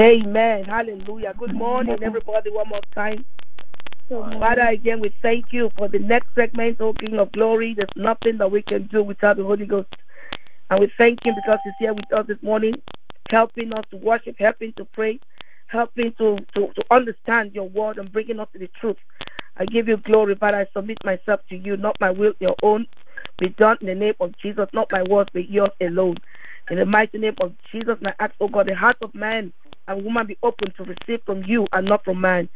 Amen. Hallelujah. Good morning, everybody, one more time. Father, again, we thank you for the next segment, O King of Glory. There's nothing that we can do without the Holy Ghost. And we thank Him because He's here with us this morning, helping us to worship, helping to pray, helping to, to, to understand your word and bringing us to the truth. I give you glory, Father. I submit myself to you, not my will, your own. Be done in the name of Jesus, not my words, but yours alone. In the mighty name of Jesus, I ask, oh God, the heart of man and woman be open to receive from you and not from man.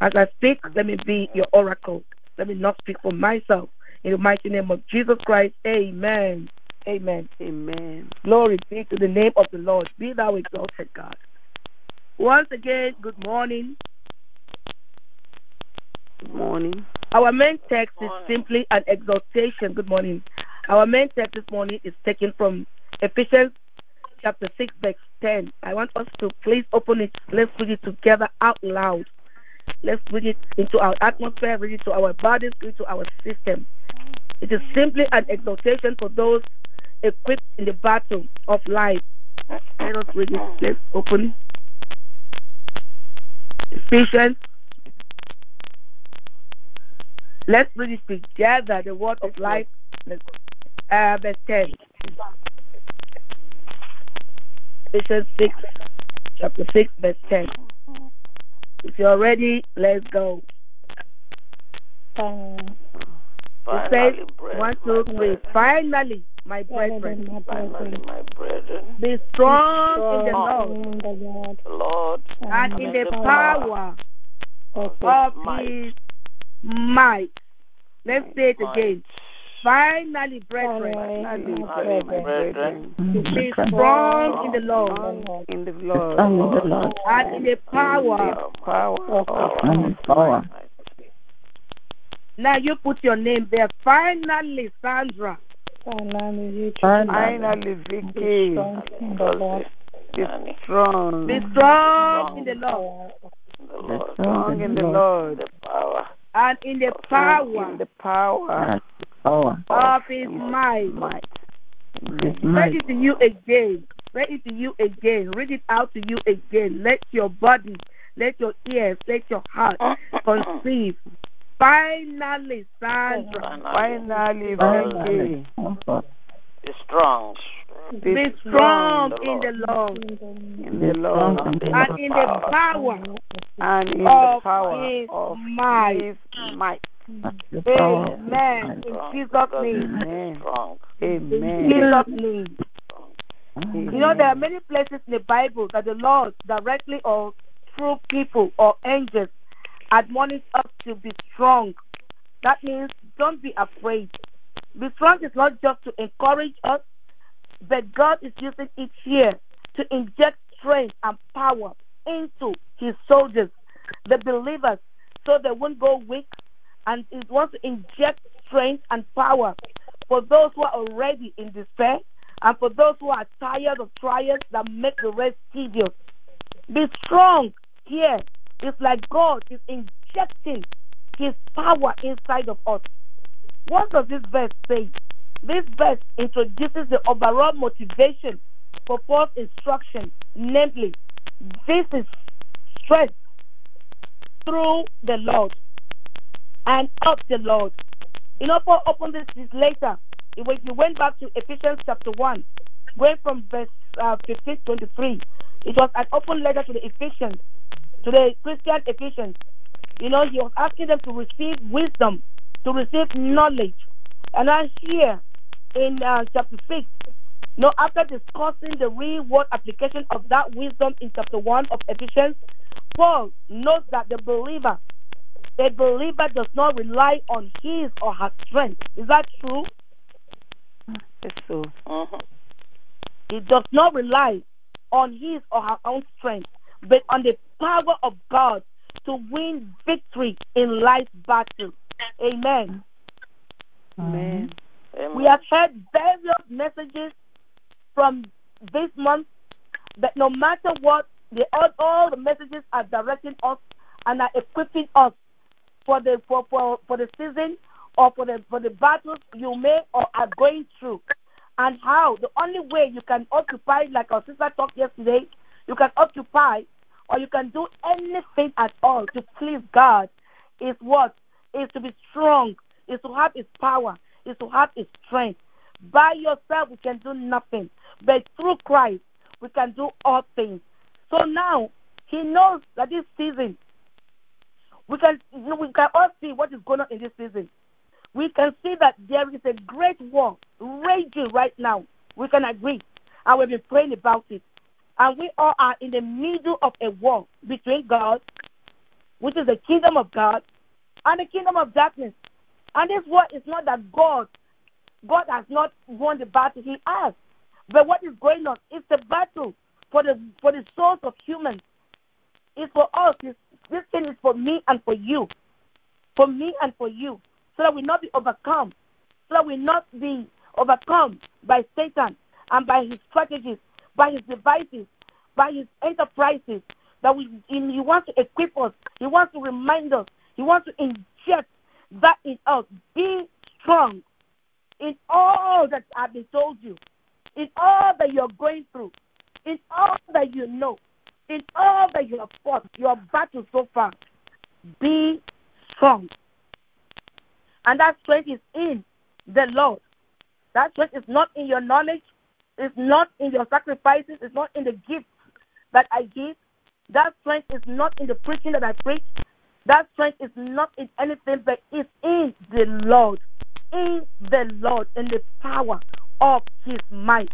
As I speak, let me be your oracle. Let me not speak for myself. In the mighty name of Jesus Christ, amen. Amen. Amen. Glory be to the name of the Lord. Be thou exalted, God. Once again, good morning. Good morning. Our main text is simply an exhortation. Good morning. Our main text this morning is taken from Ephesians chapter 6, verse 10. I want us to please open it. Let's read it together out loud. Let's bring it into our atmosphere, read it to our bodies, read it to our system. It is simply an exhortation for those equipped in the battle of life. Let us read it. Let's open Ephesians. Let's read it together, the word of life, uh, verse 10. Ephesians 6, chapter 6, verse 10. If you're ready, let's go. It says, Finally, brethren, one, two, my three. brethren, Finally, my brethren, my brethren, be strong in the strong Lord in the Lord the Lord and in the power of of might. his might. Let's say it might. again. Finally, brethren, Finally, Finally, my brethren, be strong in the Lord in the Lord Strong in the Lord and in the power. the power Power. his power. might. Now you put your name there. Finally, Sandra. Finally, Finally, Vicky, strong in the Lord be strong, Be strong in the Lord the Lord, strong in the Lord, the power and in the and power in the power Power. of his might. might. His Read might. it to you again. Read it to you again. Read it out to you again. Let your body, let your ears, let your heart conceive. Finally, Sandra, finally, Finally, Vicky, be strong be be strong the in the Lord in the Lord and in the power power and in the of power his of might. his might. The power of his Amen. might. In strong. Jesus' name. Amen. Jesus' name. You know, there are many places in the Bible that the Lord directly or through people or angels admonish us to be strong. That means don't be afraid. Be strong is not just to encourage us, but God is using it here to inject strength and power into his soldiers, the believers, so they won't go weak. And it wants to inject strength and power for those who are already in despair and for those who are tired of trials that make the rest tedious. Be strong here. It's like God is injecting his power inside of us. What does this verse say? This verse introduces the overall motivation for Paul's instruction, namely, this is strength through the Lord and of the Lord. You know, Paul opened this later. You went back to Ephesians chapter 1, going from verse uh, 15 23, it was an open letter to the Ephesians, to the Christian Ephesians. You know, he was asking them to receive wisdom, to receive knowledge. And then here in uh, chapter 6, you know, after discussing the real world application of that wisdom in chapter 1 of Ephesians, Paul notes that the believer, a believer does not rely on his or her strength. Is that true? Yes, so. Mhm. He does not rely on his or her own strength, but on the power of God to win victory in life's battle. Amen. Amen. Amen. We have heard various messages from this month that no matter what, the, all, all the messages are directing us and are equipping us for the for, for, for the season or for the for the battles you may or are going through. And how the only way you can occupy, like our sister talked yesterday, you can occupy or you can do anything at all to please God is what? Is to be strong, is to have his power, is to have his strength. By yourself, we can do nothing. But through Christ, we can do all things. So now, he knows that this season, we can, we can all see what is going on in this season. We can see that there is a great war raging right now. We can agree. And we've been praying about it. And we all are in the middle of a war between God, which is the kingdom of God, and the kingdom of darkness. And this war is not that God, God has not won the battle, He has. But what is going on? It's a battle for the for the souls of humans. It's for us. This thing is for me and for you. For me and for you. So that we not be overcome. So that we not be overcome by Satan and by his strategies, by his devices, by his enterprises. That we he wants to equip us. He wants to remind us. He wants to inject that in us. Be strong in all that I've been told you, in all that you're going through, in all that you know, in all that you have fought, your battle so far. Be strong. And that strength is in the Lord. That strength is not in your knowledge, it's not in your sacrifices, it's not in the gifts that I give. That strength is not in the preaching that I preach. That strength is not in anything, but it's in the Lord. In the Lord, in the power of his might.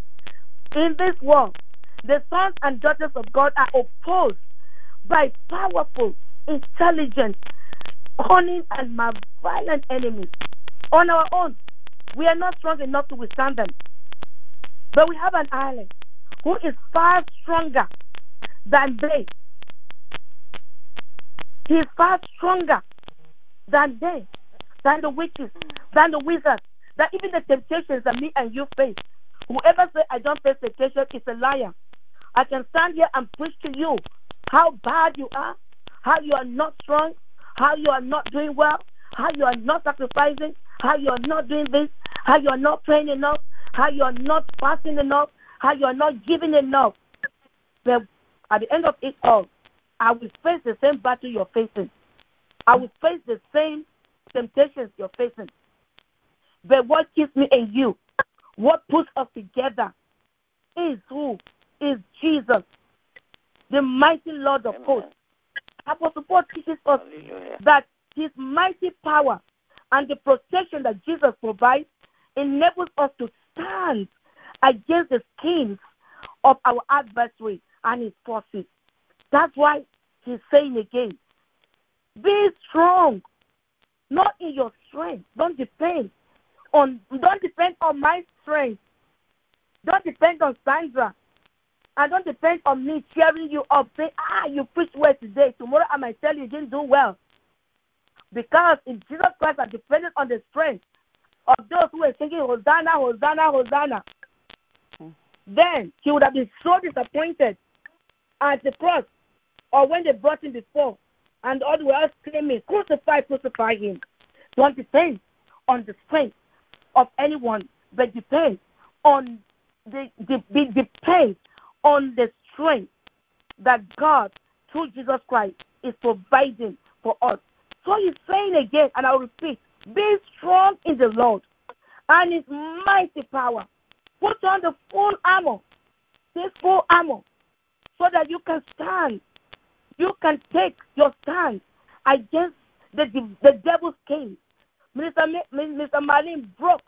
In this world, the sons and daughters of God are opposed by powerful, intelligent, cunning, and violent enemies. On our own, we are not strong enough to withstand them. But we have an ally who is far stronger than they. He is far stronger than they, than the witches, than the wizards, than even the temptations that me and you face. Whoever says I don't face temptation is a liar. I can stand here and preach to you how bad you are, how you are not strong, how you are not doing well, how you are not sacrificing, how you are not doing this, how you are not praying enough, how you are not fasting enough, how you are not giving enough. But at the end of it all, I will face the same battle you're facing. I will face the same temptations you're facing. But what keeps me and you, what puts us together, is who? Is Jesus, the mighty Lord of Amen. hosts. Apostle Paul teaches us Hallelujah. that his mighty power and the protection that Jesus provides enables us to stand against the schemes of our adversary and his forces. That's why he's saying again, be strong, not in your strength. Don't depend on don't depend on my strength. Don't depend on Sandra. And don't depend on me cheering you up, saying, ah, you preached well today. Tomorrow I might tell you you didn't do well. Because in Jesus Christ I depended on the strength of those who were singing Hosanna, Hosanna, Hosanna, then he would have been so disappointed at the cross or when they brought him before and all were all screaming, Crucify, crucify him. Don't depend on the strength of anyone, but depend on the, the, the depend on the strength that God, through Jesus Christ, is providing for us. So he's saying again, and I'll repeat, be strong in the Lord and his mighty power. Put on the full armor, this full armor, so that you can stand. You can take your stand against the, the devil's case. Minister Marlene broke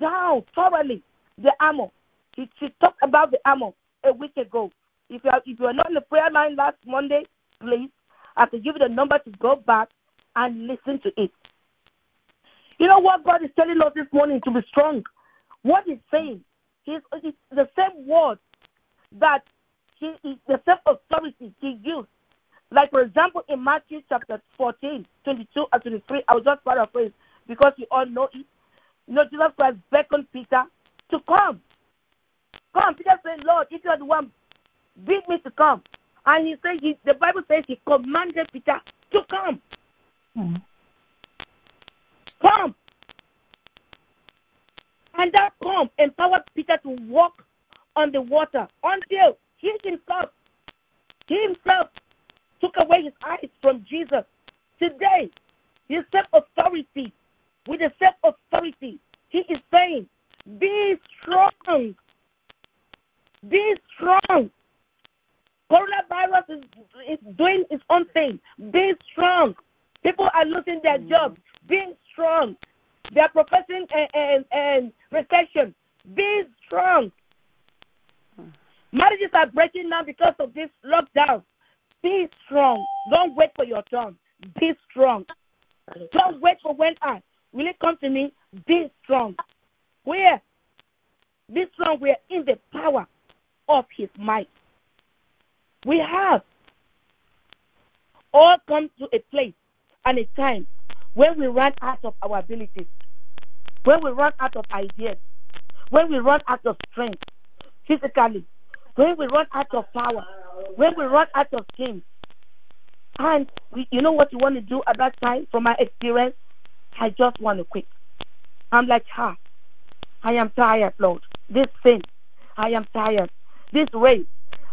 down thoroughly the armor. She talked about the armor a week ago. If you are if you are not in the prayer line last Monday, please, I can give you the number to go back and listen to it. You know what God is telling us this morning to be strong. What He's saying, He's the same word that He the same authority He used. Like for example, in Matthew chapter 14, 22 and 23, I will just paraphrase because you all know it. You know, Jesus Christ beckoned Peter to come. Come. Peter said, Lord, if you are the one, bid me to come. And he said, he, the Bible says he commanded Peter to come. Mm. Come. And that come empowered Peter to walk on the water until he himself, he himself took away his eyes from Jesus. Today, the same authority, with the same authority, he is saying, Be strong. Be strong. Coronavirus is, is doing its own thing. Be strong. People are losing their mm. jobs. Be strong. They are professing and, and recession. Be strong. Marriages are breaking now because of this lockdown. Be strong. Don't wait for your turn. Be strong. Don't wait for when I will it come to me. Be strong. Where? Be strong. We are in the power of His might. We have all come to a place and a time when we run out of our abilities, when we run out of ideas, when we run out of strength physically, when we run out of power, when we run out of things. And we, you know what you want to do at that time? From my experience, I just want to quit. I'm like, ha, I am tired, Lord. This thing, I am tired. This race,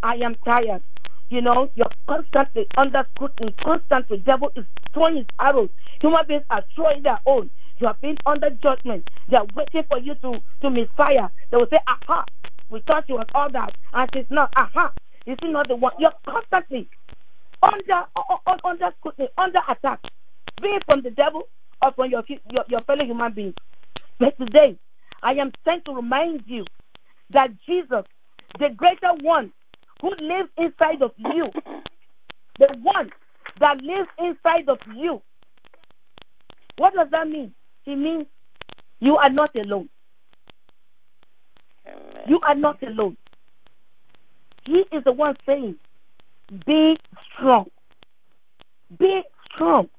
I am tired. You know, you're constantly under scrutiny, constantly. Devil is throwing his arrows. Human beings are throwing their own. You are being under judgment. They are waiting for you to, to misfire. They will say, aha, we thought you was all that. And she's not, aha, is she not the one? You're constantly under, under scrutiny, under attack. Be it from the devil or from your, your, your fellow human beings. But today, I am sent to remind you that Jesus, the greater one who lives inside of you, the one that lives inside of you. What does that mean? It means you are not alone. You are not alone. He is the one saying, Be strong. Be strong.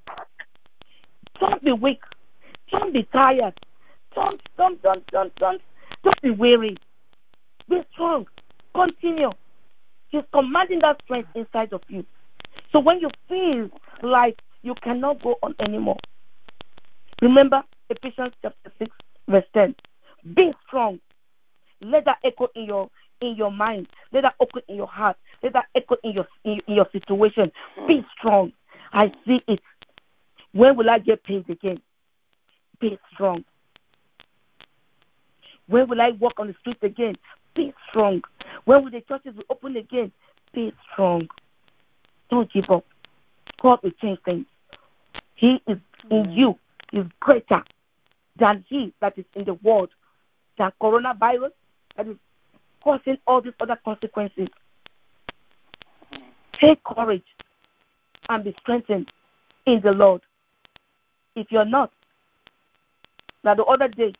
Don't be weak. Don't be tired. Don't don't don't don't don't don't be weary. Be strong. Continue. He's commanding that strength inside of you. So when you feel like you cannot go on anymore, remember Ephesians chapter 6, verse 10. Be strong. Let that echo in your in your mind. Let that echo in your heart. Let that echo in your in, in your situation. Be strong. I see it. When will I get paid again? Be strong. When will I walk on the street again? Be strong. When will the churches be open again? Be strong. Don't give up. God will change things. He is in you is greater than he that is in the world, than coronavirus that is causing all these other consequences. Take courage and be strengthened in the Lord. If you're not, now the other day,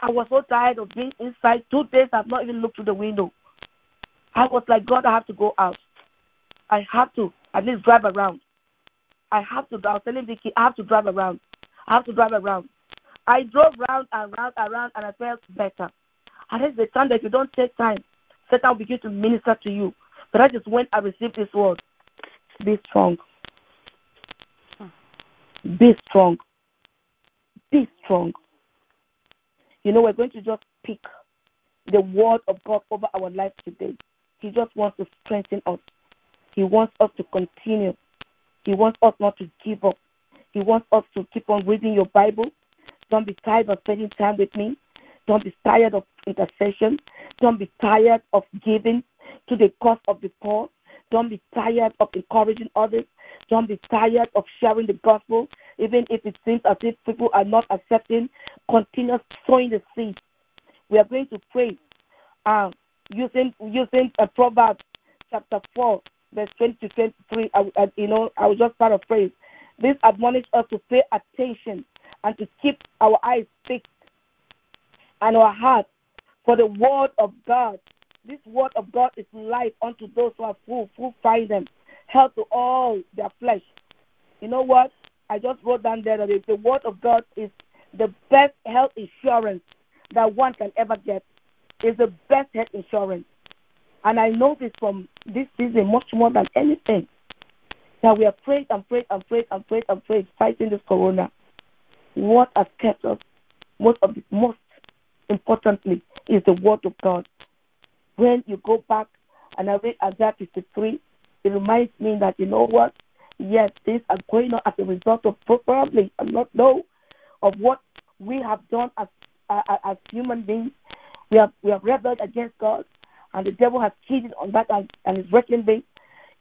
I was so tired of being inside. Two days I've not even looked through the window. I was like, God, I have to go out. I have to at least drive around. I have to. I was telling Vicky, I have to drive around. I have to drive around. I drove round and round and round, and I felt better. And it's the time that you don't take time, Satan will begin to minister to you. But that is when I received this word. Be strong. Be strong. Be strong. You know, we're going to just pick the word of God over our life today. He just wants to strengthen us. He wants us to continue. He wants us not to give up. He wants us to keep on reading your Bible. Don't be tired of spending time with me. Don't be tired of intercession. Don't be tired of giving to the cause of the poor. Don't be tired of encouraging others. Don't be tired of sharing the gospel, even if it seems as if people are not accepting. Continue sowing the seed. We are going to pray uh, using using a Proverbs chapter four, verse twenty to twenty-three. I, I, you know, I will just paraphrase. This admonishes us to pay attention and to keep our eyes fixed and our hearts for the word of God. This word of God is life unto those who are full, who find them, health to all their flesh. You know what? I just wrote down there that the word of God is the best health insurance that one can ever get. Is the best health insurance. And I know this from this season much more than anything. That we are prayed and prayed and prayed and prayed and prayed fighting this corona. What has kept us most of the most importantly is the word of God. When you go back and I read Isaiah 53, it reminds me that you know what? Yes, things are going on as a result of probably I'm not know of what we have done as uh, as human beings. We have we have rebelled against God, and the devil has cheated on that and, and is wrestling me,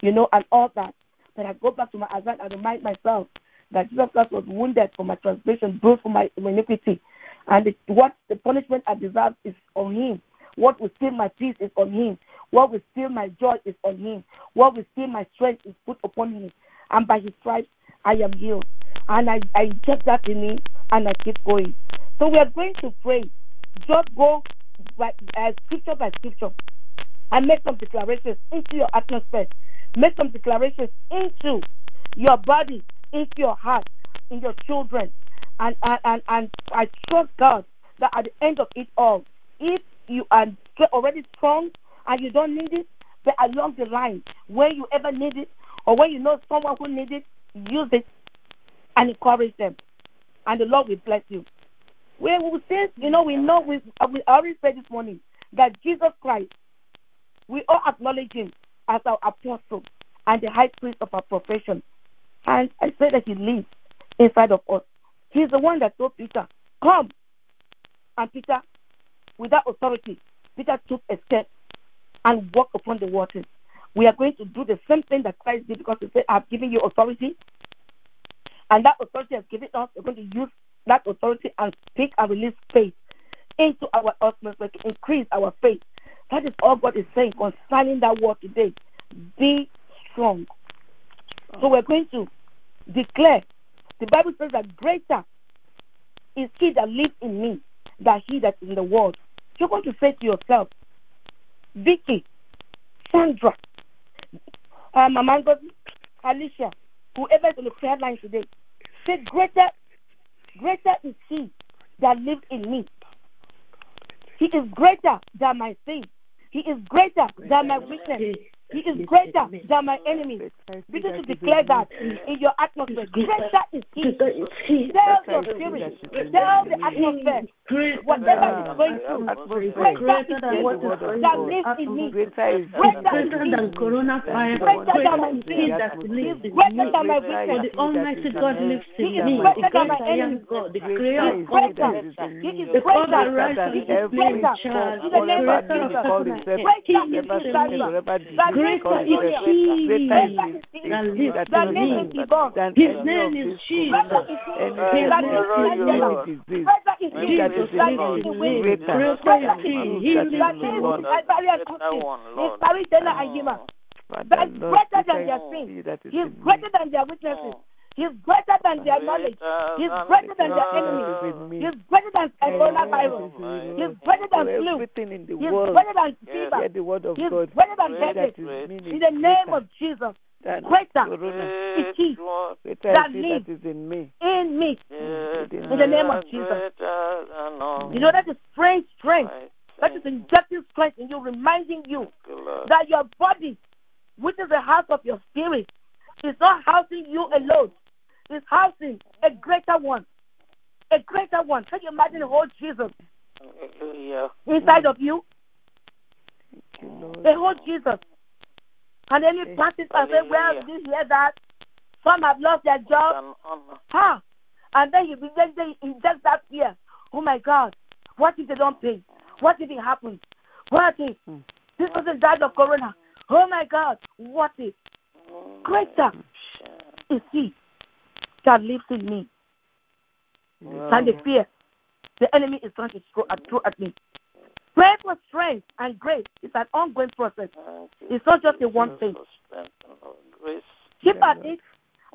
you know, and all that. But I go back to my Isaiah and remind myself that Jesus Christ was wounded for my transgression, bruised for my iniquity, and it, what the punishment I deserve is on Him. What will steal my peace is on Him. What will steal my joy is on Him. What will steal my strength is put upon Him. And by His stripes I am healed. And I, I inject that in me and I keep going. So we are going to pray. Just go by, uh, scripture by scripture and make some declarations into your atmosphere. Make some declarations into your body, into your heart, in your children. And, and, and, and I trust God that at the end of it all, if you are already strong and you don't need it, but along the line, when you ever need it, or when you know someone who needs it, use it and encourage them. And the Lord will bless you. We will say, you know, we know, we, uh, we already said this morning that Jesus Christ, we all acknowledge him as our apostle and the high priest of our profession. And I say that he lives inside of us. He's the one that told Peter, Come. And Peter, without authority, Peter took a step and walked upon the waters. We are going to do the same thing that Christ did because he said, I've given you authority. And that authority has given us. We're going to use that authority and speak and release faith into our atmosphere to increase our faith. That is all God is saying concerning that word today. Be strong. So we're going to declare. The Bible says that greater is he that lives in me than he that is in the world. You're going to say to yourself, Vicky, Sandra, uh, Mama Alicia, whoever is on the prayer line today, say greater, greater is he that lives in me. He is greater than my sin. He is greater than my weakness. He is greater than my enemy. Begin to declare that in your atmosphere. Greater is He. Tell your spirit. Tell the atmosphere. Whatever is going through. Greater is He that lives in me. Greater is is than coronavirus. Greater than my sin. that lives in me. than is the Almighty God lives in me. greater The than great I am. God, the He creator is of all greater. in me. The God that rises He on is the charge. The the name of creator of Jesus. heaven and earth. Greater He is lives He, in Sandra. me. That lives Greater in is He is that lives in me. His name is Jesus. Greater is He. any His name lives follow in you, Angela. Lord. disease. Greater is When He. you Jesus visit, That lives Lord, lives in in me. Greater. Than their is sin. He that is He's greater than their weaknesses. He's greater than their knowledge. He's greater than their enemies. He's greater than coronavirus. He's greater than flu. He's greater than fever. He's greater than headache. In the name of Jesus, than greater is He that lives in me. in me. In the name of Jesus. Greater than all. You know that is strange strength. I That is injecting strength in you, reminding you that your body, which is the house of your spirit, is not housing you alone. It's housing a greater one. A greater one. Can you imagine the whole Jesus inside of you? Thank you, Lord. The whole Jesus. And then you practice and say, Well, did you hear that? Some have lost their job. An. Huh? And then you begin to inject that fear. Oh my God, what if they don't pay? What if it happens? What if Hmm. this person died of corona? Oh my God, what if? Mm, Greater is he that lives in me than the fear the enemy is trying to throw at, throw at me. Pray for strength and grace. is an ongoing process. Uh, it's not just a one thing. for strength and for grace. Keep at it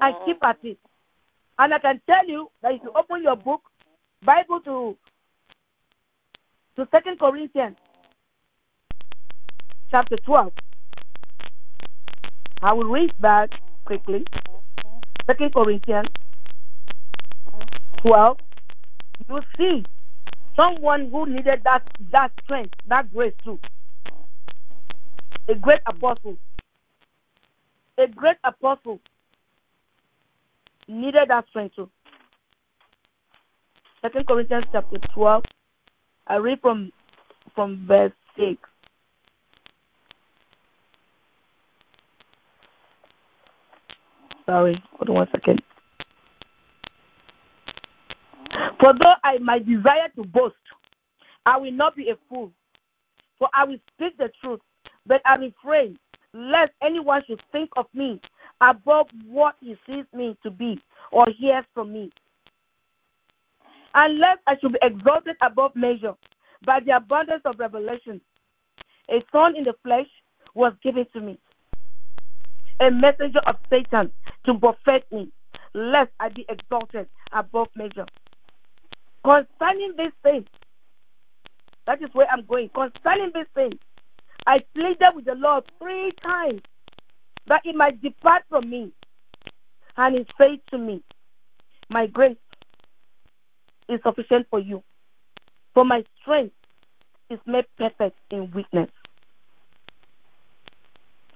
and keep at it. And I can tell you that if you open your book, Bible to to Second Corinthians chapter twelve. I will read that quickly. Second Corinthians twelve. You see someone who needed that that strength, that grace too. A great apostle. A great apostle needed that strength too. Second Corinthians chapter twelve. I read from from verse six. Sorry, hold on one second. For though I might desire to boast, I will not be a fool, for I will speak the truth, but I refrain, lest anyone should think of me above what he sees me to be or hears from me. Unless I should be exalted above measure by the abundance of revelation, a thorn in the flesh was given to me, a messenger of Satan to buffet me, lest I be exalted above measure. Concerning this thing, that is where I'm going. Concerning this thing, I pleaded with the Lord three times that it might depart from me. And he said to me, My grace is sufficient for you, for my strength is made perfect in weakness.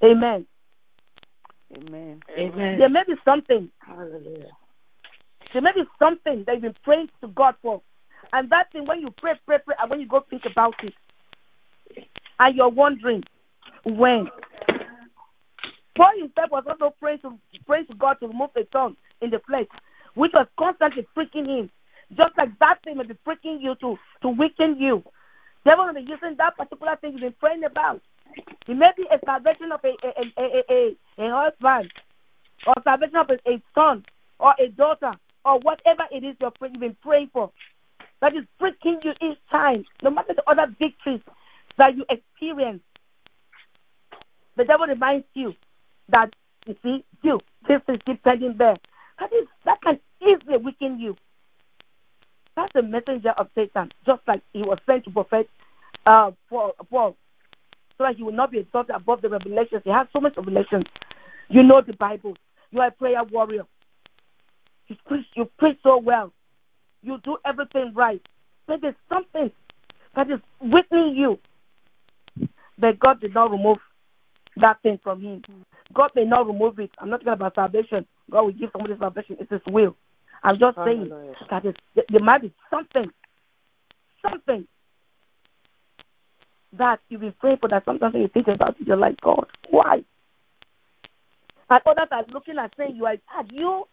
Amen. Amen. Amen. There may be something, Hallelujah. There may be something that you've been praying to God for. And that thing, when you pray, pray, pray, and when you go think about it, and you're wondering when. Paul himself was also praying to praying to God to remove the thorn in the flesh, which was constantly freaking him. Just like that thing may be freaking you to to weaken you. Devil may be using that particular thing you've been praying about. It may be a salvation of a a a a, a, a husband, or salvation of a, a son, or a daughter, or whatever it is you're praying, you've been praying for. That is freaking you each time, no matter the other victories that you experience. The devil reminds you that you see, you this is depending there. That is that can easily weaken you. That's the messenger of Satan, just like he was sent to prophet uh, Paul, Paul, so that he will not be exalted above the revelations. He has so much revelations. You know the Bible. You are a prayer warrior. You preach, you preach so well. You do everything right. But there's something that is within you that God did not remove that thing from him. God may not remove it. I'm not talking about salvation. God will give somebody salvation. It's His will. I'm just saying Hallelujah. that is, there might be something, something that you've been praying for that sometimes when you think about it, you're like, God, why? And others are looking and saying, You are you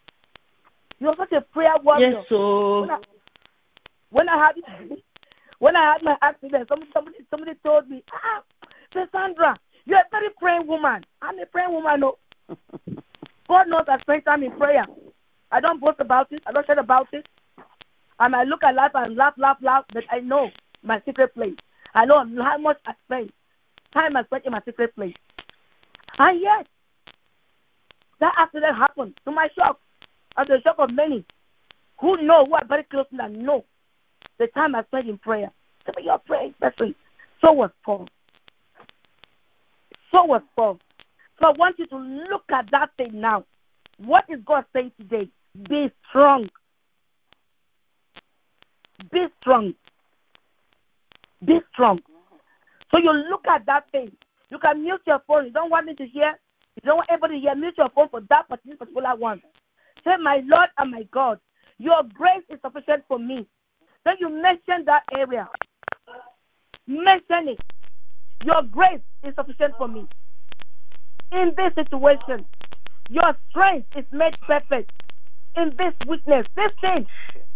you're such a prayer warrior. Yes, so When I, when I had when I had my accident, somebody somebody, somebody told me, Ah, Sandra, you're a very praying woman. I'm a praying woman, no. God knows I spend time in prayer. I don't boast about it. I don't share about it. And I look at life and laugh, laugh, laugh, but I know my secret place. I know how much I spend, time I spend in my secret place. And yet, that accident happened to my shock, and the shock of many who know, who are very close and know the time I spent in prayer. So you're a praying person. So was Paul. So was Paul. So I want you to look at that thing now. What is God saying today? Be strong. Be strong. Be strong. So you look at that thing. You can mute your phone. You don't want me to hear. You don't want everybody to hear. Mute your phone for that particular one. Say, My Lord and my God, your grace is sufficient for me. Then you mention that area. Mention it. Your grace is sufficient for me. In this situation, your strength is made perfect. In this weakness, this thing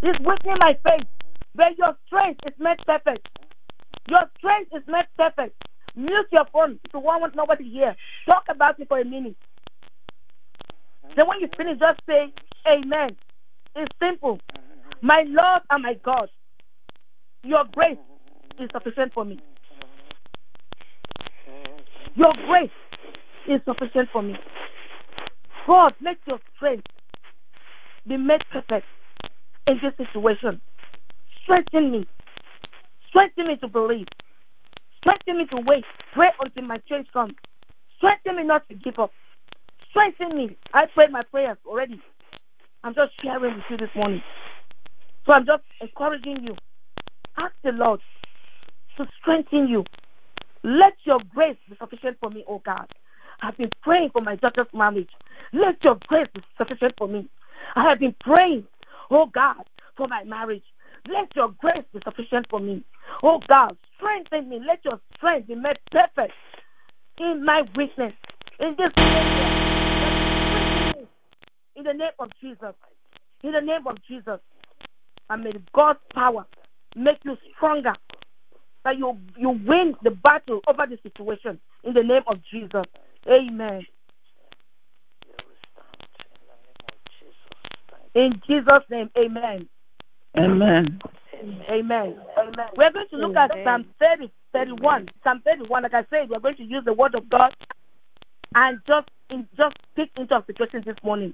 is weakening my faith. But your strength is made perfect. Your strength is made perfect. Mute your phone if you want nobody here. Talk about it for a minute. Then when you finish, just say, Amen. It's simple. My Lord and my God, your grace is sufficient for me. Your grace is sufficient for me. God, let your strength be made perfect in this situation. Strengthen me. Strengthen me to believe. Strengthen me to wait. Pray until my change comes. Strengthen me not to give up. Strengthen me. I prayed my prayers already. I'm just sharing with you this morning. So I'm just encouraging you. Ask the Lord to strengthen you. Let your grace be sufficient for me, oh God. I've been praying for my daughter's marriage. Let your grace be sufficient for me. I have been praying, oh God, for my marriage. Let your grace be sufficient for me. Oh God, strengthen me. Let your strength be made perfect in my weakness. In this. In the name of Jesus. In the name of Jesus. And may God's power make you stronger. That you you win the battle over the situation in the name of Jesus. Amen. In the name of Jesus. In Jesus' name, amen. Amen. Amen. Amen. We're going to look at Psalm 30, 31. Psalm 31, like I said, we're going to use the word of God and just in, just speak into our situation this morning.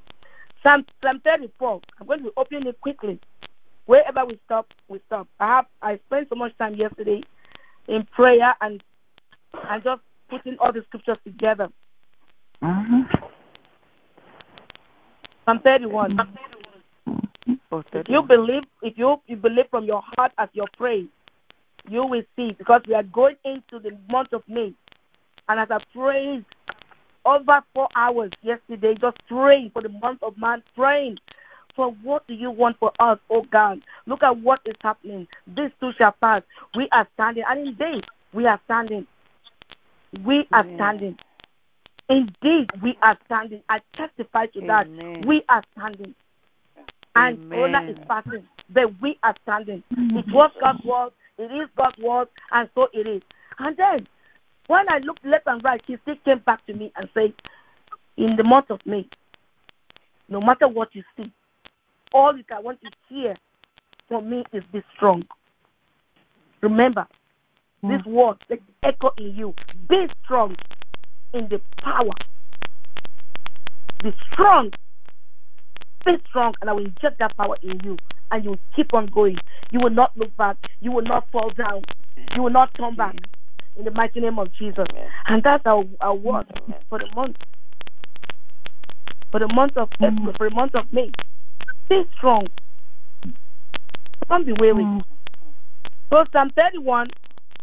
Psalm, Psalm 34. I'm going to be opening it quickly. Wherever we stop, we stop. I have I spent so much time yesterday in prayer and and just putting all the scriptures together. Mhm. Psalm 31. Oh, If that you one. believe, if you, you believe from your heart as your praise, you will see because we are going into the month of May. And as I prayed over four hours yesterday, just praying for the month of March, praying for what do you want for us, oh God. Look at what is happening. This too shall pass. We are standing, and indeed, we are standing. We are Amen. standing. Indeed, we are standing. I testify to that. We are standing. And Corona is passing, but we are standing. It mm-hmm. was God's word, it is God's word, and so it is. And then, when I looked left and right, he still came back to me and said, In the month of May, no matter what you see, all you can want to hear from me is be strong. Remember, hmm. this word, it echo in you. Be strong in the power. Be strong. Be strong, and I will inject that power in you, and you will keep on going. You will not look back. You will not fall down. You will not turn back. Hmm. In the mighty name of Jesus. And that's our, our word for the month. For the month of April, for the month of May. Stay strong. Don't be weary. So Psalm 31,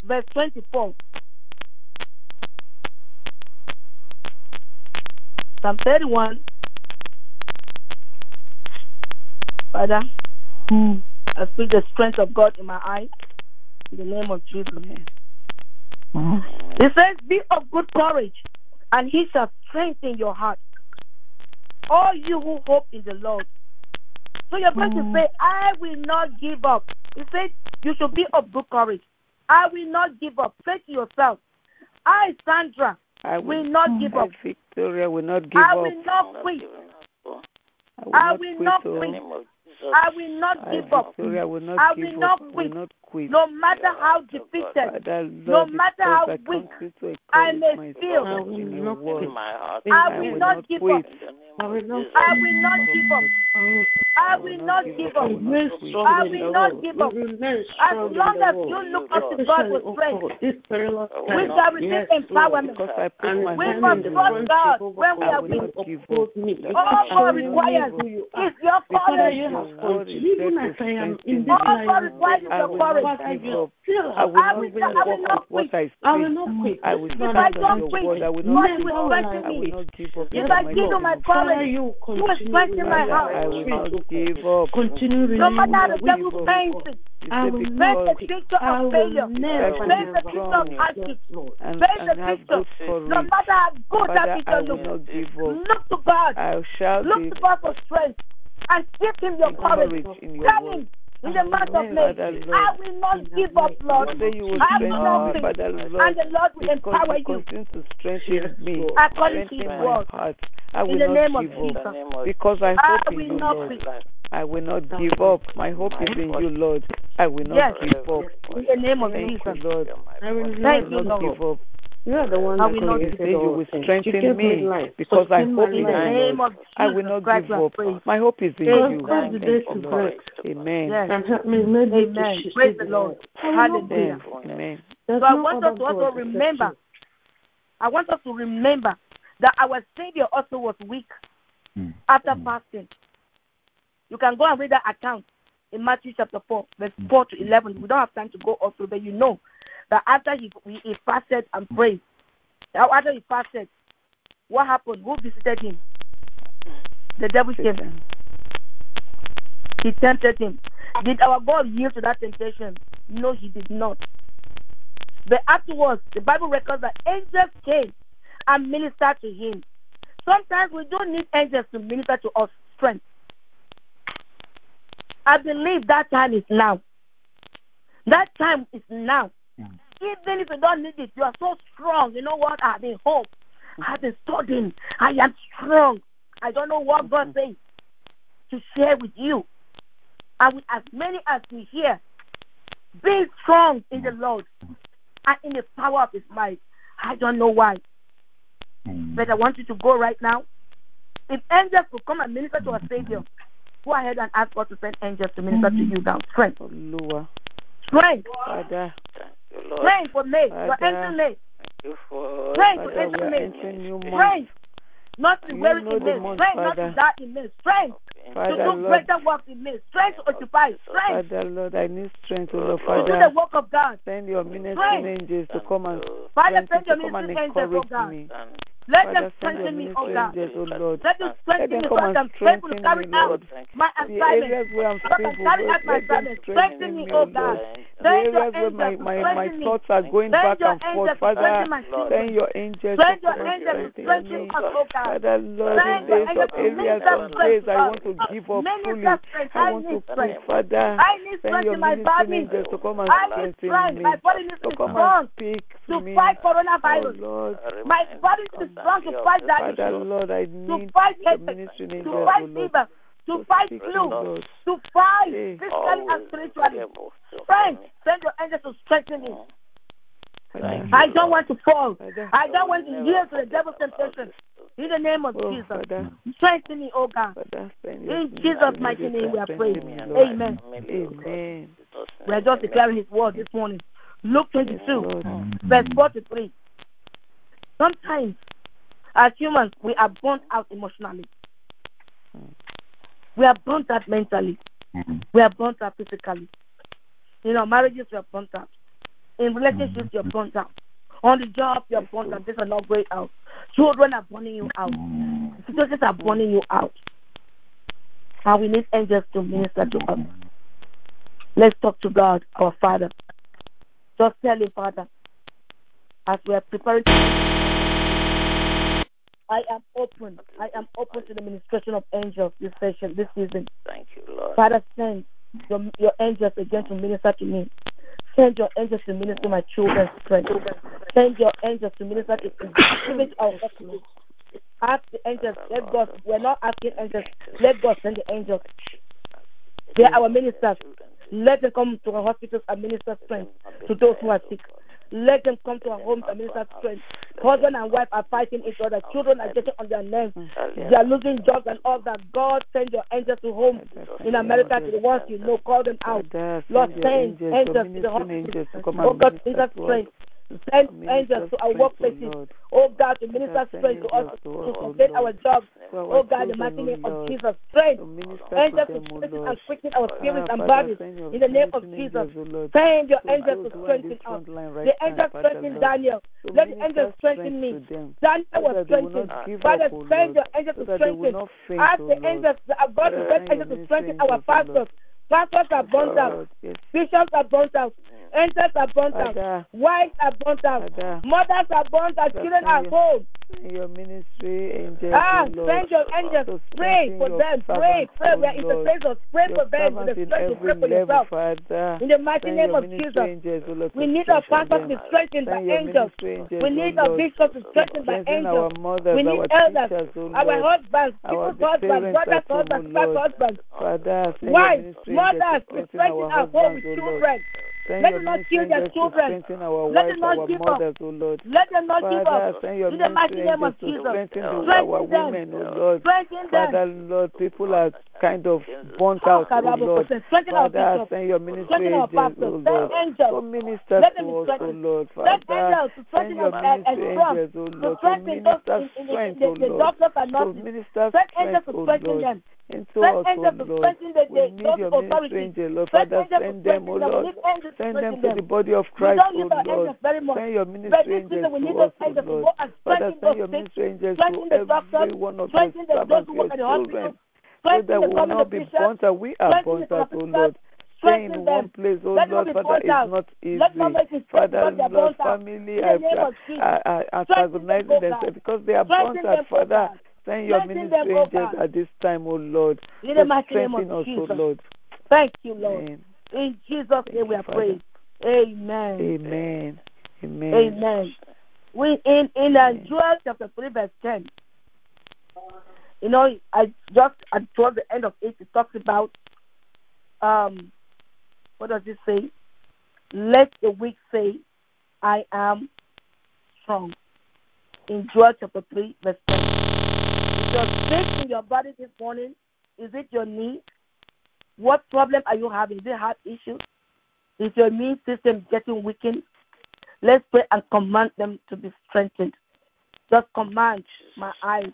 verse 24. Psalm 31. Father, Mm. I speak the strength of God in my eyes. In the name of Jesus. Amen. Mm. It says, Be of good courage, and he shall strengthen your heart. All you who hope in the Lord. So you're going to say, I will not give up. He said, You should be of good courage. I will not give up. Say to yourself, I, Sandra, I will will, not give up. Victoria, will not give up. I up. will not quit. I will I not will quit. not oh. In the quit. name of Jesus. I will not I, give up. Victoria, will not I give will up. not I will not quit. No matter how oh, defeated Father, No matter how weak I may feel, I will not word. In my heart. I I will will not not give up. In the name I will not Jesus. I will not give up. I will, I I will will not not give up. will remain not quit. strong I will not give up. As long as you oh, look up to God with oh strength, God, this perilous I will we shall receive Yes, empowerment. Because I put And We hope must in in the you, trust God oh when we God, I are will weak. not you give uphold up. me. The Because All name God of requires give up. who you is your Because Father, courage. your have word is continued. Even as I am in this All line, God oh requires is your will courage. Not Father, give you up. still I will I not will not, I will walk not what quit. I I will not quit. I will This If man I stand on don't your word. I will not give Never up. I will not give up If in I give you Lord. my name of Father, courage, Jesus. you will continue strengthen my renewing Father, heart. my I will not give up. Continue No matter renewing how my the devil up. God. it, I will paint not the because quit. picture of I will never, will paint be the never picture of strong quit. Yes, hardship, Lord. and, the and have good No courage. matter how good that picture looks, up. look to God. I shall Look to God for strength and give Him your courage. in Tell. Him in the will month of never May, Father, quit. Lord, I will not give up, Lord. you name say of you will I will not me, quit. Ah, Father, And the Lord will empower you you continue to strengthen me, Lord. according to His word. I will In the not name of up Jesus. the name of because I I hope in you, Lord. quit. I will not give up. My hope is in you, Lord. I will not Yes. give up. Yes, In the name of Thank Jesus. Lord. You're I will Thank you, not Lord. give up. You are the one I will not You give say up. you will You strengthen gave me me life. because I Sustain my hope in In the you, life. name Lord. of I will Jesus not Christ, give we have up. prayed. My hope is in Amen. you. Cause the Thank days you, to Lord. break Amen. Yes. and help me maybe Amen. to Praise see the the Lord. light. I will not quit. Hallelujah. Amen. Amen. There's So I no want other us to also God except remember, you. I want us to remember that our Savior also was weak mm. after mm. fasting. You can go and read that account in Matthew chapter 4, verse mm. 4 to 11. We don't have time to go all through, but you know that after he, he, he fasted and prayed, after he fasted, what happened? Who visited him? The devil came. He tempted him. Did our God yield to that temptation? No, he did not. But afterwards, the Bible records that angels came and ministered to him. Sometimes we don't need angels to minister to us strength. I believe that time is now. That time is now. Mm. Even if you don't need it, you are so strong. You know what? I've been hope. I've been studying. I am strong. I don't know what God says to share with you. And with as many as we hear, be strong in the Lord and in the power of His might. I don't know why, Mm. but I want you to go right now. If angels will come and minister to our Savior, go ahead and ask God to send angels to minister to you now. Strength, Olúwa. strength, Father, Thank you, Lord. strength for May. You're entering May. Thank for Strength to Father, we enter are May. entering new month. Strength, not to You weary in month, Strength, not to die in May. Strength to do Lord. greater work in May. Strength to occupy. Strength Father, Lord, I need strength, Lord. to do the work of God. send your ministering Strength. angels to come and Father, send your to come and ministering angels, oh God. me. Let them strengthen me, oh God. angels, O Lord. Let them strengthen me so come I and can faithful to strengthen carry me, out my assignment. I'm So I can feeble, carry Lord, out my let them assignment. Strengthen strengthen me, me, oh God. Send your my, angels to my, my strengthen me. thoughts are going back and forth, to Father, strengthen my send your angels to Send your come and angels to strengthen strengthen me. Father, Lord, in days of to areas of strength days to I want to give up fully. strength. I want to strength. Father. I need Send strength your my body. angels to come and I need strengthen strength. me. My body needs to To come and speak to to me. fight Oh coronavirus. My body to be strong to fight Father, diabetes, Lord, I to fight your headache, to fight O Lord. fever, to to fight speak, flu, to fight Hey. physically and spiritually. Strength. Send your angels to strengthen me. I don't want to fall. I don't want to yield to the devil's temptation. In the name of Oh, Jesus. Father, Strengthen me, oh God. Father, In Jesus' mighty name we are praying. me, Amen. Amen. We are just declaring his word this morning. Luke 22, Lord. verse 43. Sometimes, as humans, we are burnt out emotionally. We are burnt out mentally. Mm-hmm. We are burnt out physically. In our marriages, we are burnt out. In relationships, mm-hmm. you're burnt out. On the job, you're burnt out. Things are not going out. Children are burning you out. Mm-hmm. Situations are burning you out. And we need angels to minister to us. Let's talk to God, our Father. Just tell him, Father, as we are preparing. I am open. I am open to the ministration of angels this session, this season. Thank you, Lord. Father, send your, your angels again to minister to me. Send your angels to minister to my children's strength. Send your angels to minister to to our hospitals. Ask the angels, let God, we're not asking angels, let God send the angels. They are our ministers. Let them come to our hospitals and minister strength to those who are sick. Let them come to our homes and minister to strength. Husband and wife are fighting each other. Children are getting on their nerves. They are losing jobs and all that. God send your angels to homes in America to the ones you know. Call them out. Lord, send angels, to the ministering angels to come Oh God, minister minister to us. strength. Send angels to our workplaces. Lord. Oh God, to minister strength to us to to us, O sustain our jobs. Oh God, the mighty name of Jesus. Strength. Angels to to them, O strengthen and quicken our spirits and bodies. In the name of Jesus. Send your angels to who are in strengthen us. The angels strengthen Daniel. Let the angels strengthen strength me. Daniel was that they will strengthened. Father, send your angels to that they will strengthen. Ask the angels, God to send angels to strengthen our angels, O Lord. pastors. Pastors are burnt out. Bishops are burnt out. Angels are. Father, Wives are. Father, Mothers are out. Children are cold. your ministry angels, Ah, Lord. send your angels. to Pray for them. Pray, pray. O Where it's a Lord. place of pray for them with the strength to pray for yourself. Father. In the mighty name of Jesus. angels, Lord, We need our pastors to be strengthened by angels. angels, We need our bishops to be strengthened by angels. mothers, We need elders, teachers, our husbands, people's husbands, brothers' home, husbands, sisters' husbands, Father, send your wives, mothers to strengthen our home with children. Send Let them not kill their children. Let them not give up. mothers, O Lord. Let them not give up. In the mighty name of Jesus. strengthen the, our them. women, O Lord. Them. Father, Lord, people are kind of burnt out, oh O Lord. Father, send your ministry angels, O pastors. Lord. To minister Let them to us, O. Lord. Father, send your us and, and ministry angels, O Lord, to minister in, in, in, strength, the, O Lord. doctors and To minister strength, to O Lord. Them. Into Send us, angels to Lord. We need your ministry angel, Lord. Father, send them, O strengthen Lord. need angels to Send them to the body of Christ, don't O need Lord. angels very much. Send your ministry angels season we need to us, O angels to Lord. Father, send your ministry angels to every one of your the, servants, your work at the children, so that we will not be out. We are strengthen burnt out, O Lord. Staying in one place, oh Let Lord, Father, is not easy. not be sick Father, Lord, family are, name of Jesus. are, are them, antagonizing oh themselves because they are burnt out. oh Father. Send your ministry oh angels at this time, O Lord. In the mighty name of us, Jesus. Lord. Thank you, Lord. Amen. In Jesus' Thank name we are praying. Amen. Amen. Amen. Amen. We in in Amen. Joel chapter three verse ten. You know, I just at towards the end of it, it talks about um, what does it say? Let the weak say, "I am strong." In Joel chapter three verse ten. If you're sick in your body this morning, is it your knee? What problem are you having? Is it heart issues? Is your immune system getting weakened? Let's pray and command them to be strengthened. Just command my eyes.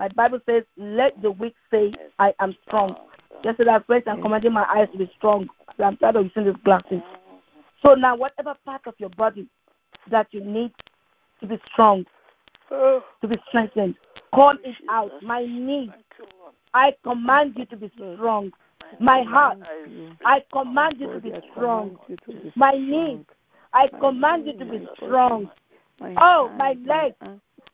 My Bible says, Let the weak say, I am strong. Yesterday I prayed and commanded my eyes to be strong. I'm tired of using these glasses. So now, whatever part of your body that you need to be strong, to be strengthened, call it out. My knee, thank you, Lord. I command you to be strong. My heart, I command you to be strong. command you to be My strong. knee, I command you to be strong. My Oh, my leg,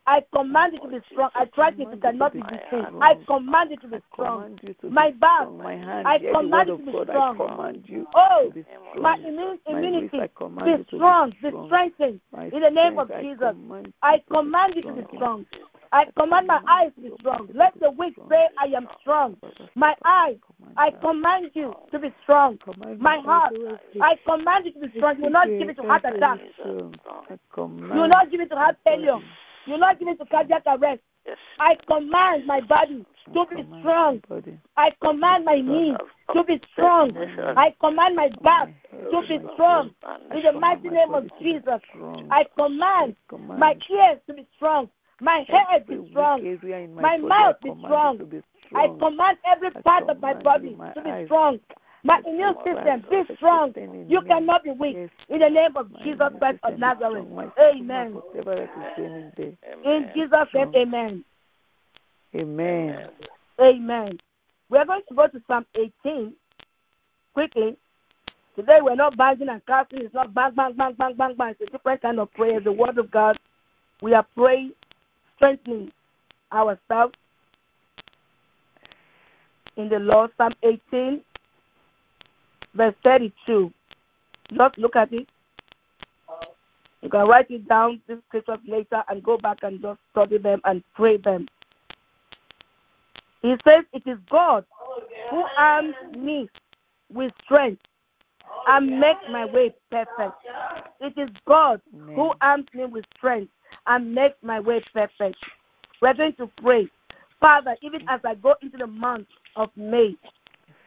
I command you to be strong. I tried it, it cannot be detained. I command you to be strong. command you to My back. My hand, I command word you to be strong. I command you Oh, to be my strong. immunity, wrist, I command be strong, be be strengthened. In the name of Jesus, I you to be command you to be strong. I command my eyes to be strong. Let the weak say, I am strong. My eyes, I command you to be strong. My heart, I command you to be strong. You will not give it to heart attack. You will not give it to heart failure. You will not give it to cardiac arrest. I command my body to be strong. I command my knees to be strong. I command my back to be strong. In the mighty name of Jesus, I command my ears to be strong. My head Every be strong. my, My body, mouth I be strong. it to be I command every I part of my body my to be strong. My immune system of be strong. You cannot be weak. Yes, In the name of Jesus Christ of Nazareth. strong. Amen. stomach, whatever that is going in Jesus' name, amen. Amen. Amen. We're going to go to Psalm 18 quickly. Today we're not banging and casting. It's not bang, bang, bang, bang, bang, bang. It's a different kind of prayer. The Word of God. We are praying, strengthening ourselves in the Lord. Psalm 18, verse 32. Just look at it. You can write it down, these scriptures later, and go back and just study them and pray them. He says, It is God who arms me with strength and make my way perfect. It is God who arms me with strength and make my way perfect. We're going to pray. Father, even as I go into the month of May,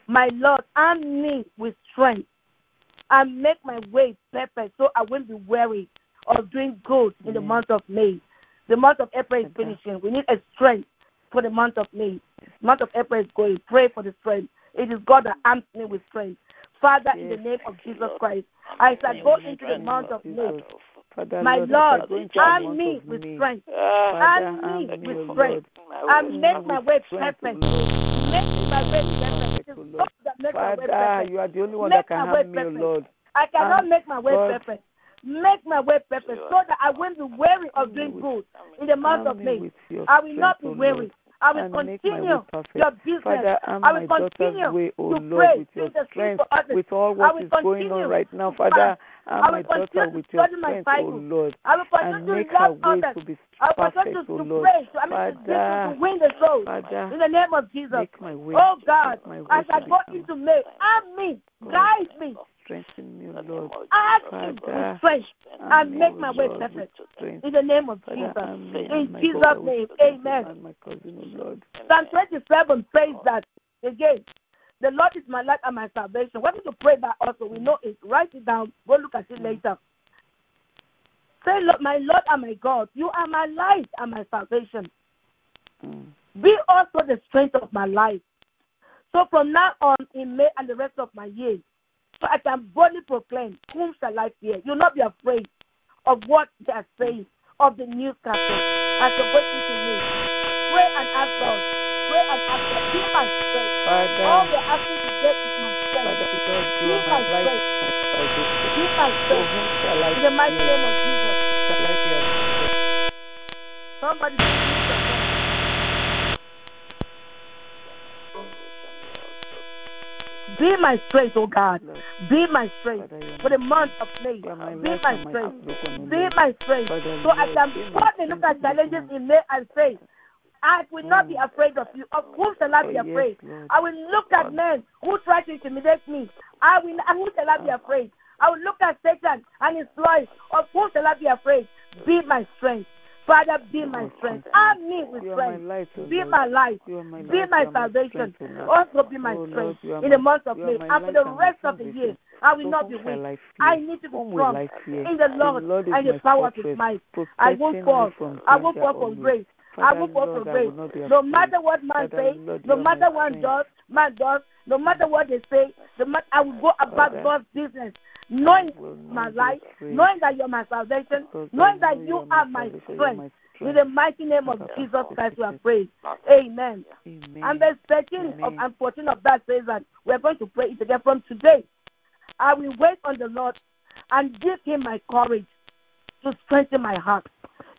my Lord, arm me with strength and make my way perfect so I won't be weary of doing good in the month of May. The month of April is finishing. We need a strength for the month of May. month of April is going. Pray for the strength. It is God that arms me with strength. Father, in the name of Jesus Christ, as I go into the month of May, Father, my Lord, Lord, as I go into the arm me with strength uh, arm me with strength. And make my way perfect. Make my way perfect. It O is Lord. God that makes my way Father, you are the only one that can my way harm me, Lord. I cannot ah, make my way perfect. Make my way perfect so that I won't be weary of doing good in the month of me May. I will not be weary. I will and make my continue your business. Father, I will continue way, O to Lord, pray, with your strength, for others. with all I what will is going on right now. to Father, I will continue to study my strength, Bible. Lord, I will continue and to love others. to be I will continue to, to pray. To, I mean, to, to, Father, to win the souls. Father, In the name of Jesus. way. Oh God, make my way as I to go into May, arm me, God. guide me, Strengthen me, Lord. ask Father, strength, arm and make my way perfect. strength. In the name of Father, Jesus. In and Jesus' name, strength, amen. And my cousin, O Lord. Psalm 27 says that again. The Lord is my light and my salvation. Going to pray that also. We know it. Write it down. Go look at it later. Say, Lord, my Lord and my God, you are my light and my salvation. Mm. Be also the strength of my life. So from now on in May and the rest of my years, so I can boldly proclaim, whom shall I fear? You'll not be afraid of what they are saying, of the newscasters as you're waiting to me. Pray and ask God pray and. Be my strength. O asking to get is my strength. In the mighty name of Jesus. Somebody Be my strength, oh God. Be my strength for the month of May. Be my strength. Be my strength. So I can put and look at challenges in May and say, I will not be Mm. afraid of you. Of whom shall I Oh, be yes, afraid? Lord. I will look at men who try to intimidate me. I will. Of whom shall I be afraid? I will look at Satan and his lies. Of whom shall I be afraid? Be my strength. Father, be my strength. Arm me with my strength. Be my life. Be my you are my salvation. Lord. Also be my Oh, strength in the month of May and for the rest of the year. I will So not be weak. I? I need to be strong in the The Lord Lord and the power of His might. I won't fall. I won't fall from grace. I will go from grace. will not be No matter what man Father, says, Lord, no you are my matter what strength. does, man does, no matter what they say, no matter, I will go about Father, God's business, knowing I will not my life, knowing that you're my salvation, knowing that you are my salvation, you are strength. In the mighty name of Jesus Christ, we are praying. Amen. Amen. And verse 13 of, and 14 of that says that we're going to pray it again from today. I will wait on the Lord and give him my courage to strengthen my heart,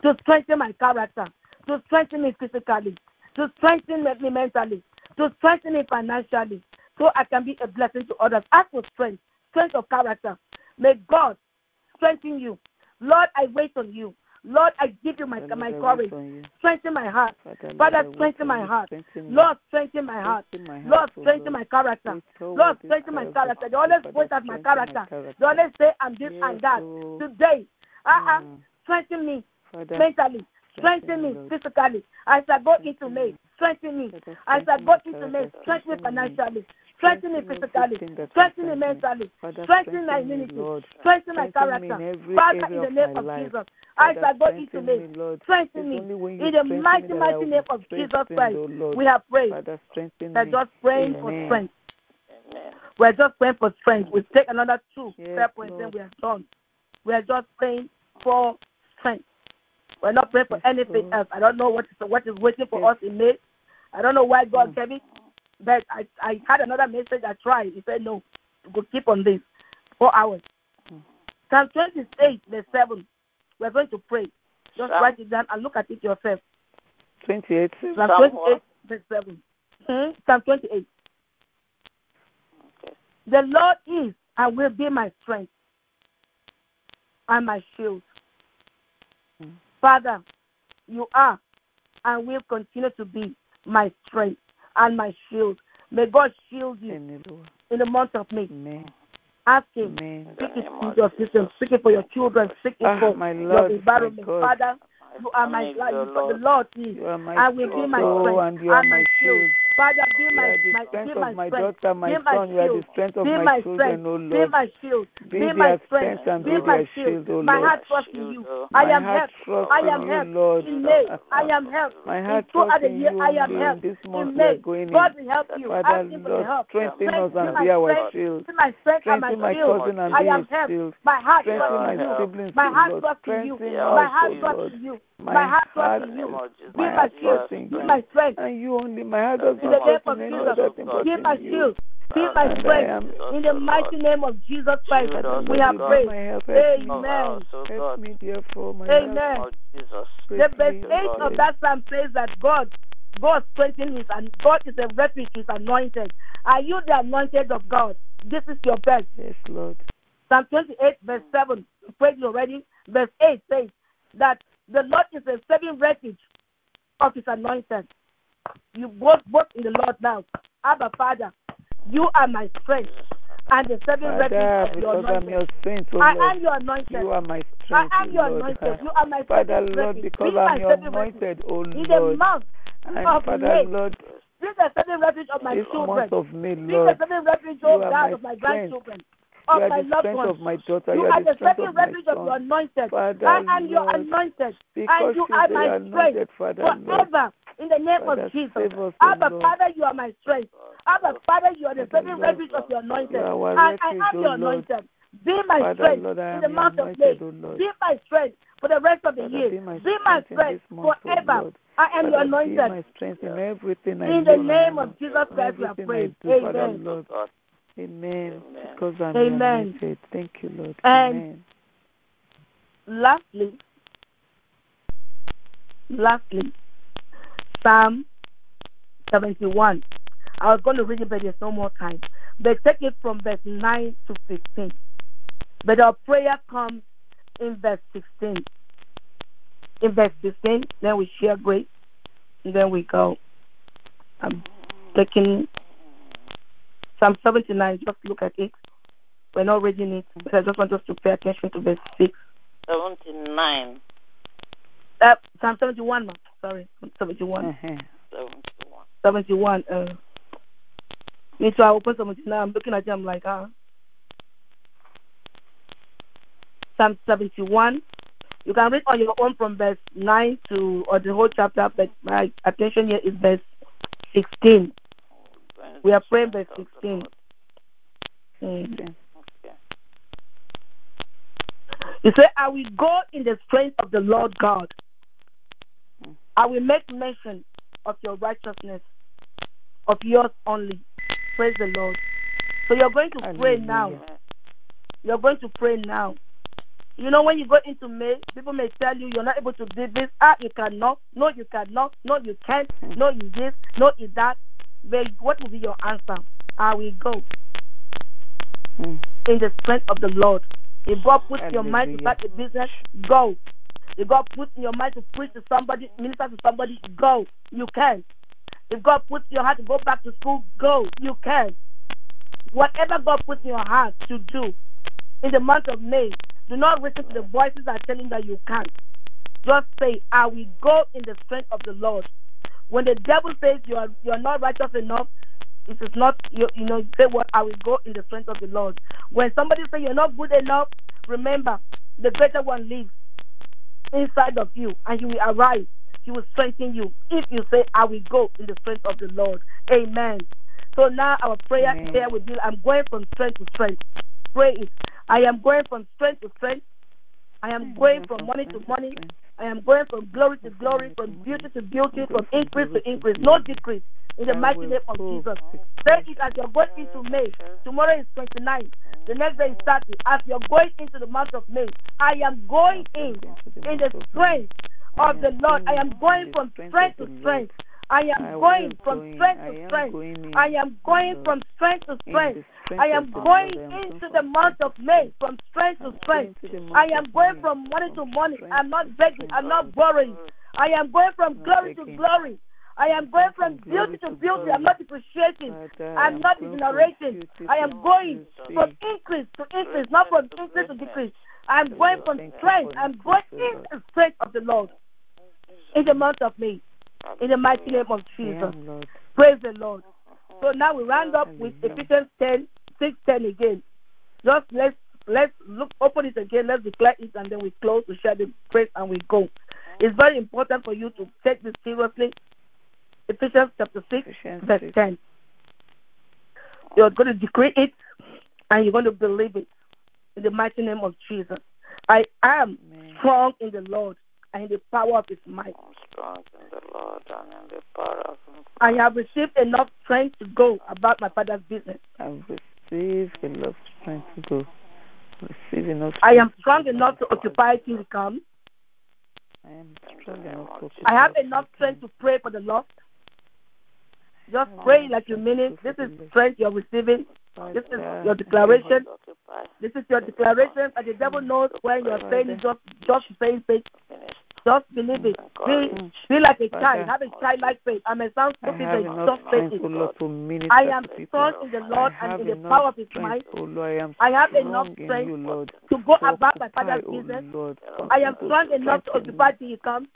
to strengthen my character, to strengthen me physically, to strengthen me mentally, to strengthen me financially, so I can be a blessing to others. As for strength, strength of character, may God strengthen you. Lord, I wait on you. Lord, I give you my, Father, my courage. wait on you. Strengthen my heart. Father, Father, strengthen my heart. Lord, strengthen my heart. Lord, strengthen my character. Lord, strengthen my character. They always point at my character. They always say I'm this and that. Lord. Today, uh-uh, Mm. strengthen me mentally, strengthen strengthen me me, physically. As I go Strengthen into May, me. strengthen me. As I strengthen go into May, strengthen me strengthen me. financially. Strengthen me physically. Strengthen me mentally. Strengthen my strengthen immunity. Strengthen my Strengthen me in character. Father, in the name of. Jesus, as Father, I go into strengthen May, me, strengthen me. only when you In the mighty, me that I mighty name of Jesus Christ, oh we have prayed. Father, strengthen We're just praying for strength. We're just praying for strength. We take another two Yes, prayer points and Lord. we are done. We are just praying for strength. We're not praying for anything else. I don't know what is what is waiting for us in May. I don't know why God Mm. gave it, but I, I had another message. I tried. He said no, go keep on this four hours. Mm. Psalm 28, verse 7. We're going to pray. Just Psalm- write it down and look at it yourself. 28. Psalm Psalm 28, what? verse 7. Hmm? Psalm 28. Okay. The Lord is and will be my strength and my shield. Mm. Father, you are and will continue to be my strength and my shield. May God shield you Amen, in the month of May. Amen. Ask Him. Amen. Speak it to your system. Jesus. Speak it for your children. Speak it Ah, for my your Lord, my environment. God. Father, you are my Family, God. dear The Lord. Lord is You are my and will be my strength and and my shield. shield. Father, be You my, are the my strength be my of my strength. daughter, my be my son. You are the strength of be my my children, strength. O Be Lord. my shield. Be Be my strength. strength and Be be my their shield. shield, O My heart trusts in you. I am heart helped. I am you, helped. Lord. In May, I am helped. My In heart throughout trusts the in year, you I am only helped. in this month In we are May, going God in. will help you. Father, Ask Him for the Lord, help. strengthen May us be and my be our strength. shield. Be my strength and my Strengthen my shield. cousin and I be am his helped. shield. My heart Strengthen trusts my in you. siblings, My O heart Lord. trusts in you. Strengthen Yeah, My us, heart O trusts Lord. in you. My My heart heart trusts in name you. of Jesus. Be my my heart shield. trusts in Be you. my strength. And you only. My heart does In not the name trust of in any Jesus, other thing but be my shield. Be my And strength. In the mighty name of Jesus Christ, we have God. prayed. My help, help me. Cover Amen. us, oh Help God. me, therefore, my Amen. help. Jesus. The verse Please, 8 of that psalm says that God, God strengthens his and God is a refuge, is anointed. Are you the anointed of God? This is your best. Yes, Lord. Psalm 28, verse 7, you prayed already. Verse 8 says that the Lord is a saving refuge of his anointed. You both both in the Lord now. Abba Father, you are my strength and the saving Father, refuge of your because I'm your saint, O I Lord. am your anointed. You are my strength, I am oh your Lord. anointed. You are my Father, Lord, because Be I'm your refuge. anointed, O In the Lord. month And of Father, May, Lord, be the saving refuge of my this children. month of May, Lord, saving refuge, you oh are God, my of my grandchildren, of my loved strength ones. of my daughter. You You are are the strength of refuge of your anointed. Father, I am your anointed. because And you are my strength Lord. forever. In the name of Jesus. save us, O Abba, Father, you are my strength. Abba, Father, you are the Father, saving refuge of your anointed. you And I refuge, am your Lord. anointed. Be my Father, strength Lord, I in am the your month of May. anointed, Be my strength for the rest of the Father, year. be my Be my strength in strength this month, O forever. Lord. I am your Father, be anointed. my strength in everything I In do. the name Lord. of Jesus Christ, we are praying. do, Father, Amen. Lord. Amen. Amen. Because I'm Amen. anointed. Thank you, Lord. And- Amen. Lastly, lastly, Psalm 71. I was going to read it, but there's no more time. But take it from verse 9 to 15. But our prayer comes in verse 16. In verse 16, then we share grace, and then we go. I'm taking Psalm 79, just look at it. We're not reading it, but I just want us to pay attention to verse 6. 79. Uh, Psalm 71, ma. Sorry, 71. Uh-huh. 71. 71. Uh, me too, I open 79. I'm looking at it, I'm like, ah. Psalm 71. You can read on your own from verse 9 to, or the whole chapter, but my attention here is verse 16. We are praying verse 16. Mm. Okay. Okay. You say, I will go in the strength of the Lord God. I will make mention of your righteousness, of yours only. Praise the Lord. So you're going to pray now. You're going to pray now. You know, when you go into May, people may tell you you're not able to do this. Ah, you cannot. No, you cannot. No, you can't. No, you this. No, you that. But what will be your answer? I will go Mm. in the strength of the Lord. If God puts your mind to start a business, go. If God puts in your mind to preach to somebody, minister to somebody, go. You can. If God puts in your heart to go back to school, go. You can. Whatever God puts in your heart to do in the month of May, do not listen to the voices that are telling that you can't. Just say, I will go in the strength of the Lord. When the devil says you are you are not righteous enough, it is not you, you know say what I will go in the strength of the Lord. When somebody say you're not good enough, remember the greater one lives inside of you, and he will arise. He will strengthen you if you say I will go in the strength of the Lord. Amen. So now our prayer Amen. here will be I'm going from strength to strength. Pray it. I am going from strength to strength. I am going from money to money. I am going from glory to glory, from beauty to beauty, from increase to increase. No decrease. In the mighty name of Jesus. Say it as you're going into May. Tomorrow is 29. The next day is 30. As you're going into the month of May, I am going in in the strength of the Lord. I am going from strength to strength. I am going from strength to strength. I am going from strength to strength. I am going into the month of May from strength to strength. I am going from money to money. I'm not begging. I'm not borrowing. I am going from glory to glory. I am going from beauty to beauty. I'm not depreciating. I'm not degenerating. I am going from increase to increase, not from increase to decrease. I'm going from strength. I'm going in the strength of the Lord in the month of May. In the mighty name of Jesus. Praise the Lord. So now we round up with Ephesians 10, 6, 10 again. Just let's let's look open it again, let's declare it and then we close, we share the praise and we go. It's very important for you to take this seriously. Ephesians chapter 6, verse 10. You're going to decree it and you're going to believe it in the mighty name of Jesus. I am strong in the Lord and in the power of his might. I'm strong in the Lord and in the power of His I have received enough strength to go about my father's business. I've received enough strength to go. Receive enough I am strong enough to occupy till he comes. I am strong enough to I have enough strength to pray for the lost. Just pray like you mean it. This is the strength you're receiving. This is your declaration. This is your declaration, and the devil knows when you're saying it. Just, just saying it. Just believe it. Be, be like a child. Have a childlike faith. I may sound stupid, but just say it. O Lord, to minister I am strong in the Lord and in the power of His might. I have enough strength to go about my father's business. I am strong enough to occupy till He comes.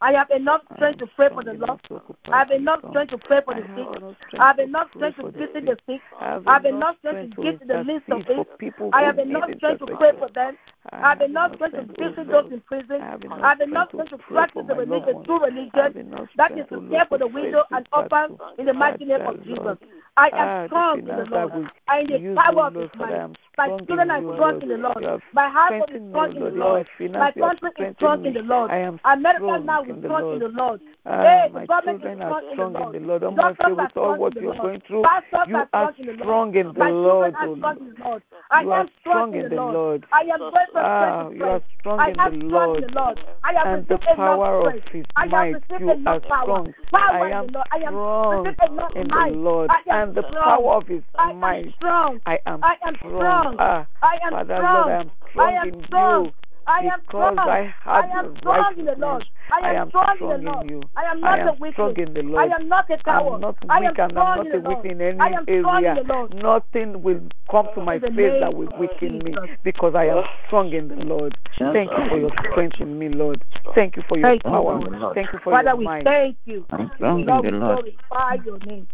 I have enough strength to pray for the lost. I have enough strength to pray for the sick. I have enough strength to visit the sick. I have enough strength to give to the least of it. people I have enough strength to pray for them. I I have enough strength to visit those in prison. I have enough I have enough strength strength to practice the religion, true religion. That is to care for the widow and this orphans in the mighty name of Jesus. I Ah, am strong in the Lord. I am in the power of His might. My children are strong in the Lord. My household is strong in the Lord. My finance, My you have country is strong in the Lord. I am America now is strong in the Lord. Ah, Hey, my children are strong in the Lord. I'm afraid are with all what you're going through. You are are strong in the Lord. strong in the My children are strong in the Lord. I You are am strong in the Lord. I am going Ah, you are strong I in am the Lord. the Lord. I have And the power of. His I might, you are strong. I am. Strong in the. Lord and the power of His might. I am strong. I am strong. Ah, I am Father strong. Lord, I am strong in you I am because strong. I have I am your strong in the. Lord. I I am am strong in the Lord. you. I am I not am a strong weakling. in the I am not a coward. I'm not I weak am and I'm not in a weak in any am strong in area. Nothing will come to my face that will weaken me because I am strong in the Lord. Thank you for your strength in me, Lord. Thank you for your Thank power. Lord. Thank you for Father, your we might. thank you. I'm strong in Lord, the we Lord. glorify your name.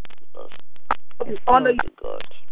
We honor you. God.